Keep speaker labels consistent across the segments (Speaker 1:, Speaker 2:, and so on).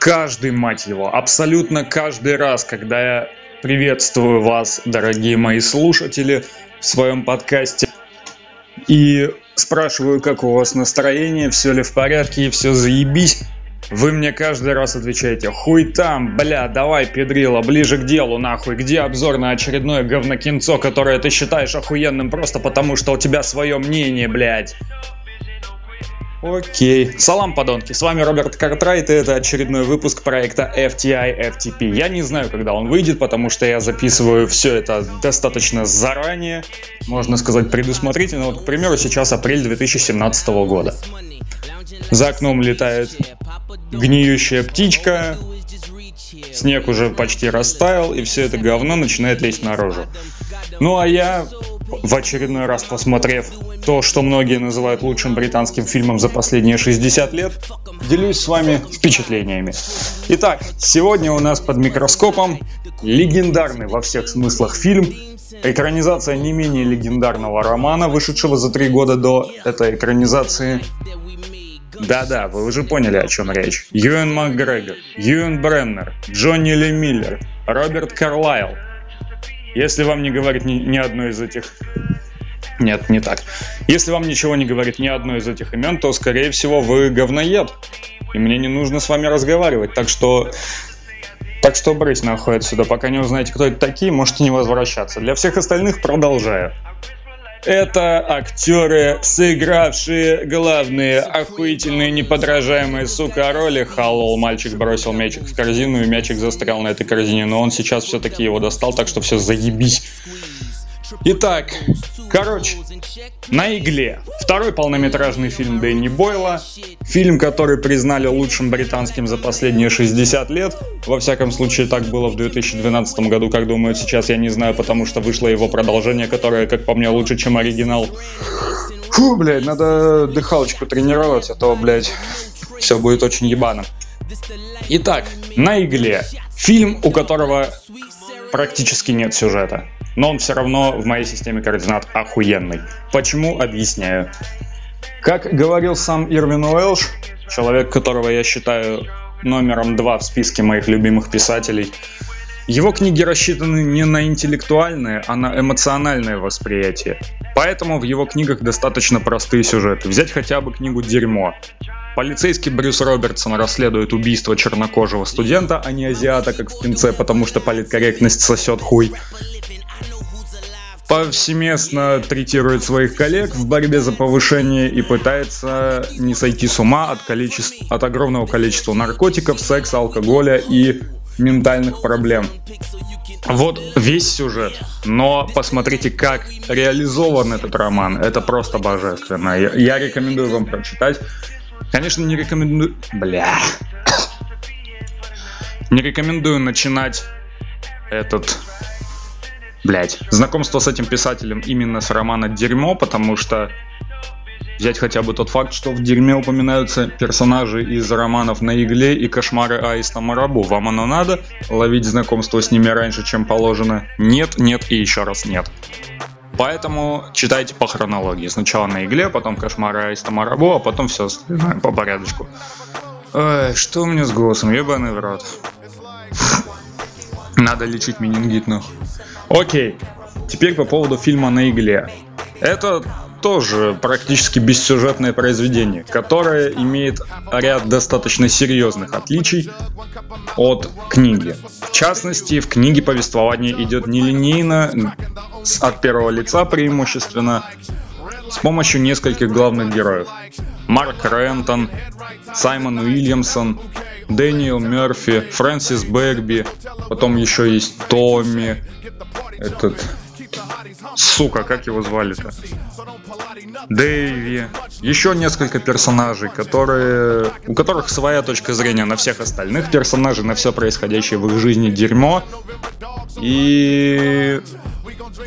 Speaker 1: каждый, мать его, абсолютно каждый раз, когда я приветствую вас, дорогие мои слушатели, в своем подкасте и спрашиваю, как у вас настроение, все ли в порядке и все заебись, вы мне каждый раз отвечаете, хуй там, бля, давай, педрила, ближе к делу, нахуй, где обзор на очередное говнокинцо, которое ты считаешь охуенным просто потому, что у тебя свое мнение, блядь. Окей. Салам, подонки. С вами Роберт Картрайт, и это очередной выпуск проекта FTI FTP. Я не знаю, когда он выйдет, потому что я записываю все это достаточно заранее, можно сказать, предусмотрительно. Вот, к примеру, сейчас апрель 2017 года. За окном летает гниющая птичка, снег уже почти растаял, и все это говно начинает лезть наружу. Ну а я, в очередной раз посмотрев то, что многие называют лучшим британским фильмом за последние 60 лет, делюсь с вами впечатлениями. Итак, сегодня у нас под микроскопом легендарный во всех смыслах фильм, экранизация не менее легендарного романа, вышедшего за три года до этой экранизации. Да-да, вы уже поняли, о чем речь. Юэн Макгрегор, Юэн Бреннер, Джонни Ли Миллер, Роберт Карлайл. Если вам не говорит ни, ни одно из этих нет, не так. Если вам ничего не говорит ни одно из этих имен, то, скорее всего, вы говноед. И мне не нужно с вами разговаривать. Так что... Так что брысь нахуй отсюда. Пока не узнаете, кто это такие, можете не возвращаться. Для всех остальных продолжаю. Это актеры, сыгравшие главные охуительные неподражаемые, сука, роли. Халлоу, мальчик бросил мячик в корзину, и мячик застрял на этой корзине. Но он сейчас все-таки его достал, так что все заебись. Итак, короче, «На игле» — второй полнометражный фильм Дэнни Бойла, фильм, который признали лучшим британским за последние 60 лет. Во всяком случае, так было в 2012 году, как думают сейчас, я не знаю, потому что вышло его продолжение, которое, как по мне, лучше, чем оригинал. Фу, блядь, надо дыхалочку тренировать, а то, блядь, все будет очень ебано. Итак, «На игле» — фильм, у которого практически нет сюжета но он все равно в моей системе координат охуенный. Почему? Объясняю. Как говорил сам Ирвин Уэлш, человек, которого я считаю номером два в списке моих любимых писателей, его книги рассчитаны не на интеллектуальное, а на эмоциональное восприятие. Поэтому в его книгах достаточно простые сюжеты. Взять хотя бы книгу «Дерьмо». Полицейский Брюс Робертсон расследует убийство чернокожего студента, а не азиата, как в «Пинце», потому что политкорректность сосет хуй повсеместно третирует своих коллег в борьбе за повышение и пытается не сойти с ума от, количеств... от огромного количества наркотиков, секса, алкоголя и ментальных проблем. Вот весь сюжет. Но посмотрите, как реализован этот роман. Это просто божественно. Я рекомендую вам прочитать. Конечно, не рекомендую... Бля. Не рекомендую начинать этот Блять. Знакомство с этим писателем именно с романа «Дерьмо», потому что взять хотя бы тот факт, что в «Дерьме» упоминаются персонажи из романов «На игле» и «Кошмары Аиста Марабу». Вам оно надо? Ловить знакомство с ними раньше, чем положено? Нет, нет и еще раз нет. Поэтому читайте по хронологии. Сначала на игле, потом кошмары Аиста Марабу, а потом все остальное по порядочку. Ой, что у меня с голосом? Ебаный в рот. Надо лечить менингит, нахуй. Окей, теперь по поводу фильма «На игле». Это тоже практически бессюжетное произведение, которое имеет ряд достаточно серьезных отличий от книги. В частности, в книге повествование идет нелинейно, от первого лица преимущественно, с помощью нескольких главных героев. Марк Рентон, Саймон Уильямсон, Дэниел Мерфи, Фрэнсис Бэгби, потом еще есть Томми, этот... Сука, как его звали-то? Дэйви. Еще несколько персонажей, которые... у которых своя точка зрения на всех остальных персонажей, на все происходящее в их жизни дерьмо. И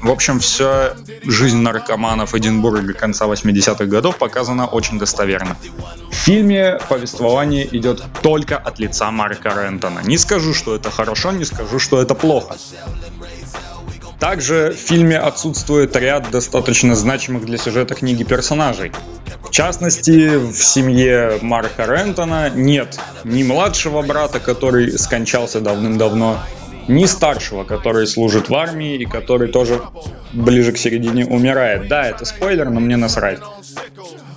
Speaker 1: в общем, вся жизнь наркоманов Эдинбурга конца 80-х годов показана очень достоверно. В фильме повествование идет только от лица Марка Рентона. Не скажу, что это хорошо, не скажу, что это плохо. Также в фильме отсутствует ряд достаточно значимых для сюжета книги персонажей. частности, в семье Марка Рентона нет ни младшего брата, который скончался давным-давно, ни старшего, который служит в армии и который тоже ближе к середине умирает. Да, это спойлер, но мне насрать.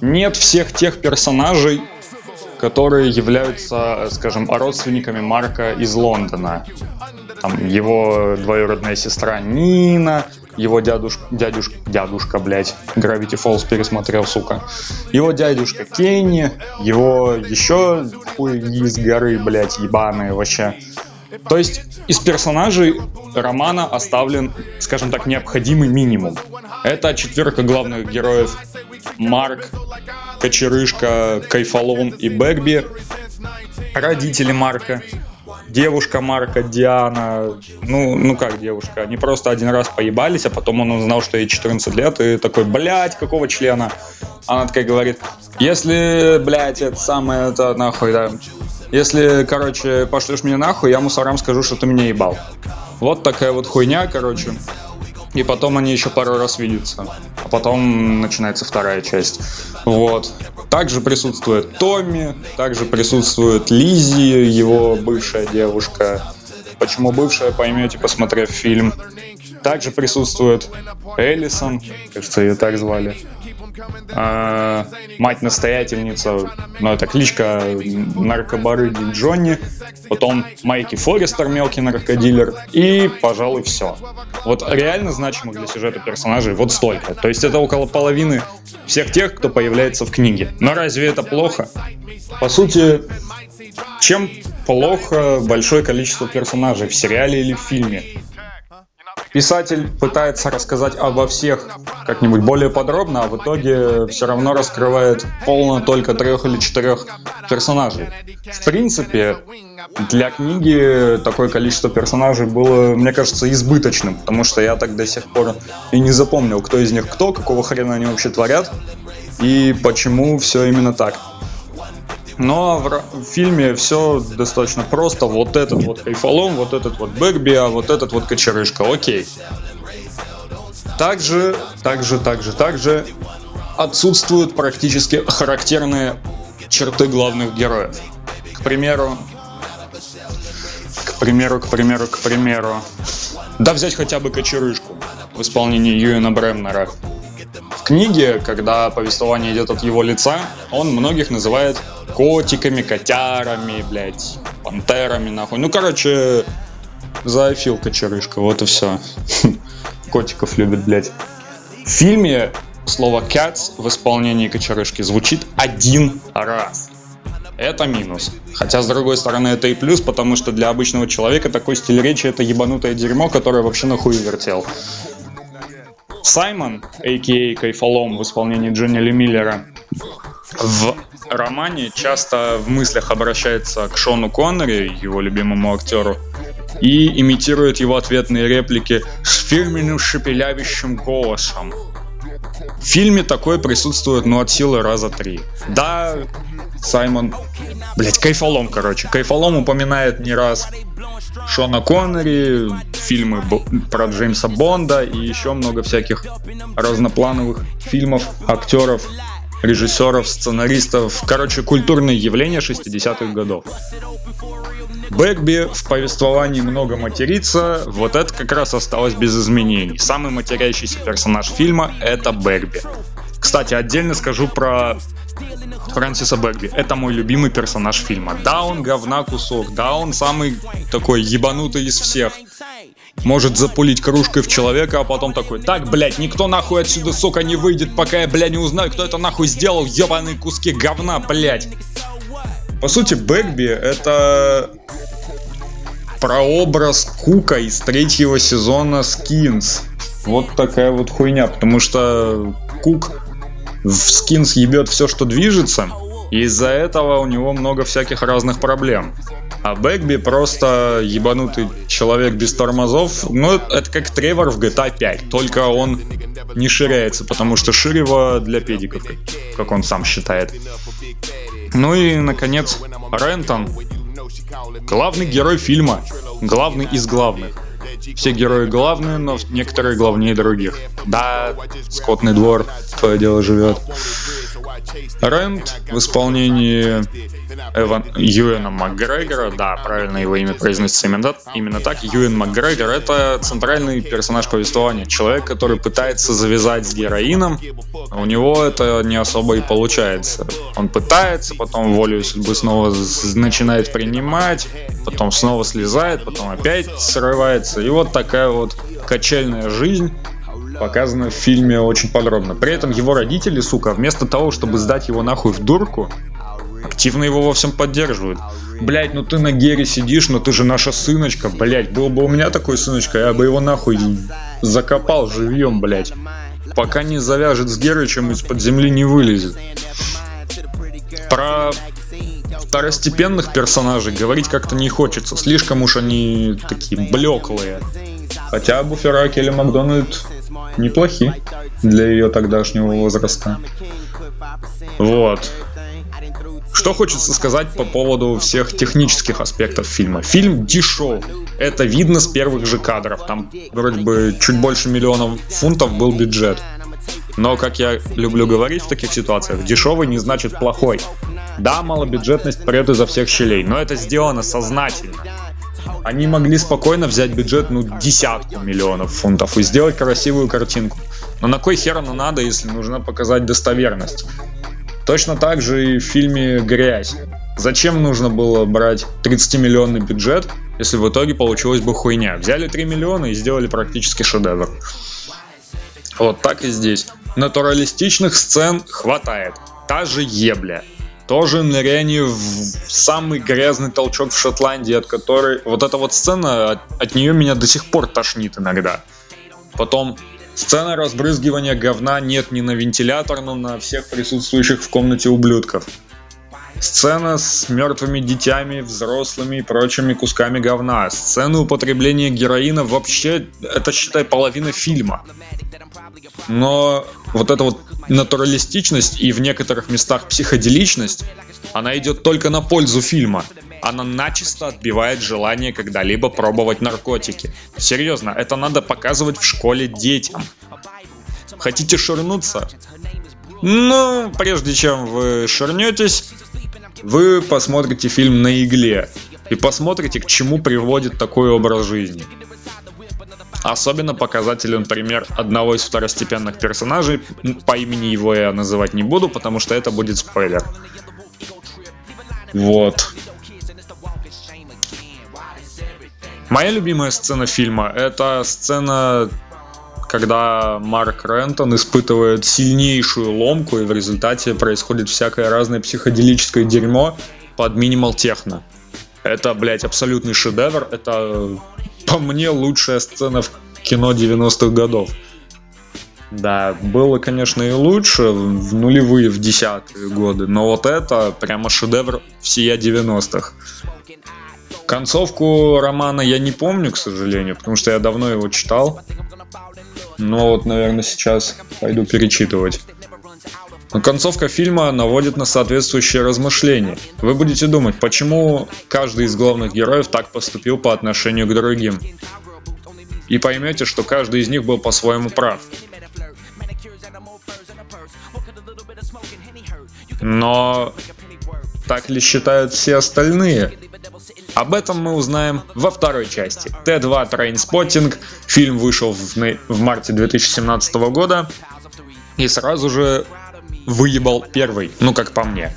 Speaker 1: Нет всех тех персонажей, которые являются, скажем, родственниками Марка из Лондона. Там его двоюродная сестра Нина, его дядушка, дядюшка, дядушка, блядь, Gravity Falls пересмотрел, сука. Его дядюшка Кенни, его еще хуй из горы, блядь, ебаные вообще. То есть из персонажей романа оставлен, скажем так, необходимый минимум. Это четверка главных героев Марк, Кочерышка, Кайфалон и Бэгби. Родители Марка, девушка Марка, Диана. Ну, ну как девушка? Они просто один раз поебались, а потом он узнал, что ей 14 лет, и такой, блядь, какого члена? Она такая говорит, если, блядь, это самое, это нахуй, да, если, короче, пошлешь меня нахуй, я мусорам скажу, что ты меня ебал. Вот такая вот хуйня, короче. И потом они еще пару раз видятся. А потом начинается вторая часть. Вот. Также присутствует Томми, также присутствует Лизи, его бывшая девушка. Почему бывшая, поймете, посмотрев фильм. Также присутствует Эллисон, кажется, ее так звали. А, мать-настоятельница, ну это кличка наркобарыги Джонни, потом Майки Форестер, мелкий наркодилер, и, пожалуй, все. Вот реально значимых для сюжета персонажей вот столько. То есть это около половины всех тех, кто появляется в книге. Но разве это плохо? По сути, чем плохо большое количество персонажей в сериале или в фильме? Писатель пытается рассказать обо всех как-нибудь более подробно, а в итоге все равно раскрывает полно только трех или четырех персонажей. В принципе, для книги такое количество персонажей было, мне кажется, избыточным, потому что я так до сих пор и не запомнил, кто из них кто, какого хрена они вообще творят и почему все именно так. Но в, в фильме все достаточно просто. Вот этот вот Кайфолом, вот этот вот Бэгби, а вот этот вот Кочерышка. Окей. Также, также, также, также отсутствуют практически характерные черты главных героев. К примеру, к примеру, к примеру, к примеру. Да взять хотя бы Кочерышку в исполнении Юэна Бремнера. Книге, когда повествование идет от его лица, он многих называет котиками, котярами, блядь, пантерами, нахуй. Ну, короче, зоофил кочерышка, вот и все. Котиков любит, блядь. В фильме слово cats в исполнении кочерышки звучит один раз. Это минус. Хотя, с другой стороны, это и плюс, потому что для обычного человека такой стиль речи это ебанутое дерьмо, которое вообще нахуй вертел. Саймон, а.к.а. Кайфолом в исполнении Джонни Ли Миллера, в романе часто в мыслях обращается к Шону Коннери, его любимому актеру, и имитирует его ответные реплики с фирменным шепелявящим голосом. В фильме такое присутствует, ну, от силы раза три. Да, Саймон... Блять, Кайфолом, короче. Кайфолом упоминает не раз Шона Коннери, фильмы про Джеймса Бонда и еще много всяких разноплановых фильмов, актеров, режиссеров, сценаристов. Короче, культурные явления 60-х годов. Бэгби в повествовании много матерится, вот это как раз осталось без изменений. Самый матерящийся персонаж фильма — это Бэгби. Кстати, отдельно скажу про Фрэнсиса Бэгби. Это мой любимый персонаж фильма. Да, он говна кусок, да, он самый такой ебанутый из всех. Может запулить кружкой в человека, а потом такой, так, блядь, никто нахуй отсюда, сука, не выйдет, пока я, блядь, не узнаю, кто это нахуй сделал, ебаные куски говна, блядь. По сути, Бэгби это прообраз Кука из третьего сезона Skins. Вот такая вот хуйня, потому что Кук в Skins ебет все, что движется, и из-за этого у него много всяких разных проблем. А Бэгби просто ебанутый человек без тормозов. Ну, это как Тревор в GTA 5, только он не ширяется, потому что ширево для педиков, как он сам считает. Ну и, наконец, Рентон. Главный герой фильма. Главный из главных. Все герои главные, но некоторые главнее других. Да, скотный двор, твое дело живет. Рэнд в исполнении Эван Юэна Макгрегора, да, правильно его имя произносится именно, именно так, Юэн Макгрегор — это центральный персонаж повествования, человек, который пытается завязать с героином, у него это не особо и получается. Он пытается, потом волю судьбы снова начинает принимать, потом снова слезает, потом опять срывается, и вот такая вот качельная жизнь, показано в фильме очень подробно. При этом его родители, сука, вместо того, чтобы сдать его нахуй в дурку, активно его во всем поддерживают. Блять, ну ты на Гере сидишь, но ты же наша сыночка, блять. Был бы у меня такой сыночка, я бы его нахуй закопал живьем, блять. Пока не завяжет с Герычем, из-под земли не вылезет. Про второстепенных персонажей говорить как-то не хочется. Слишком уж они такие блеклые. Хотя Буфераки или Макдональд неплохи для ее тогдашнего возраста. Вот. Что хочется сказать по поводу всех технических аспектов фильма. Фильм дешев. Это видно с первых же кадров. Там вроде бы чуть больше миллионов фунтов был бюджет. Но, как я люблю говорить в таких ситуациях, дешевый не значит плохой. Да, малобюджетность прет изо всех щелей, но это сделано сознательно. Они могли спокойно взять бюджет, ну, десятку миллионов фунтов и сделать красивую картинку. Но на кой хер оно надо, если нужно показать достоверность? Точно так же и в фильме «Грязь». Зачем нужно было брать 30-миллионный бюджет, если в итоге получилась бы хуйня? Взяли 3 миллиона и сделали практически шедевр. Вот так и здесь. Натуралистичных сцен хватает. Та же ебля тоже ныряние в самый грязный толчок в Шотландии, от которой... Вот эта вот сцена, от, от нее меня до сих пор тошнит иногда. Потом сцена разбрызгивания говна нет ни на вентилятор, но на всех присутствующих в комнате ублюдков. Сцена с мертвыми детьми, взрослыми и прочими кусками говна. Сцена употребления героина вообще, это считай половина фильма. Но вот эта вот натуралистичность и в некоторых местах психоделичность, она идет только на пользу фильма. Она начисто отбивает желание когда-либо пробовать наркотики. Серьезно, это надо показывать в школе детям. Хотите ширнуться? Ну, прежде чем вы ширнетесь, вы посмотрите фильм на игле и посмотрите, к чему приводит такой образ жизни. Особенно показателен пример одного из второстепенных персонажей. По имени его я называть не буду, потому что это будет спойлер. Вот. Моя любимая сцена фильма — это сцена, когда Марк Рентон испытывает сильнейшую ломку, и в результате происходит всякое разное психоделическое дерьмо под минимал техно. Это, блядь, абсолютный шедевр. Это по мне, лучшая сцена в кино 90-х годов. Да, было, конечно, и лучше в нулевые, в десятые годы, но вот это прямо шедевр всея 90-х. Концовку романа я не помню, к сожалению, потому что я давно его читал. Но вот, наверное, сейчас пойду перечитывать. Но концовка фильма наводит на соответствующее размышление. Вы будете думать, почему каждый из главных героев так поступил по отношению к другим. И поймете, что каждый из них был по-своему прав. Но так ли считают все остальные? Об этом мы узнаем во второй части. Т2 Trainspotting. Фильм вышел в, в марте 2017 года. И сразу же выебал первый, ну как по мне.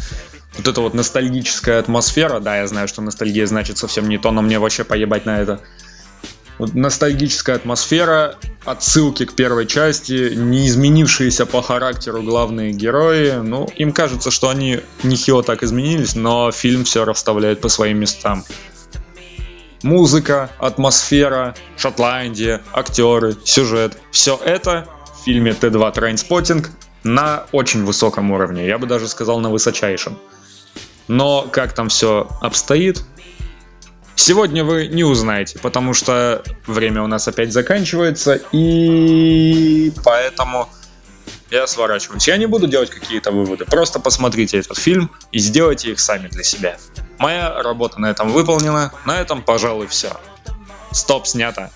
Speaker 1: Вот эта вот ностальгическая атмосфера, да, я знаю, что ностальгия значит совсем не то, но мне вообще поебать на это. Вот ностальгическая атмосфера, отсылки к первой части, не изменившиеся по характеру главные герои. Ну, им кажется, что они нехило так изменились, но фильм все расставляет по своим местам. Музыка, атмосфера, Шотландия, актеры, сюжет. Все это в фильме T2 Trainspotting на очень высоком уровне, я бы даже сказал на высочайшем. Но как там все обстоит, сегодня вы не узнаете, потому что время у нас опять заканчивается, и поэтому я сворачиваюсь. Я не буду делать какие-то выводы, просто посмотрите этот фильм и сделайте их сами для себя. Моя работа на этом выполнена, на этом, пожалуй, все. Стоп, снято.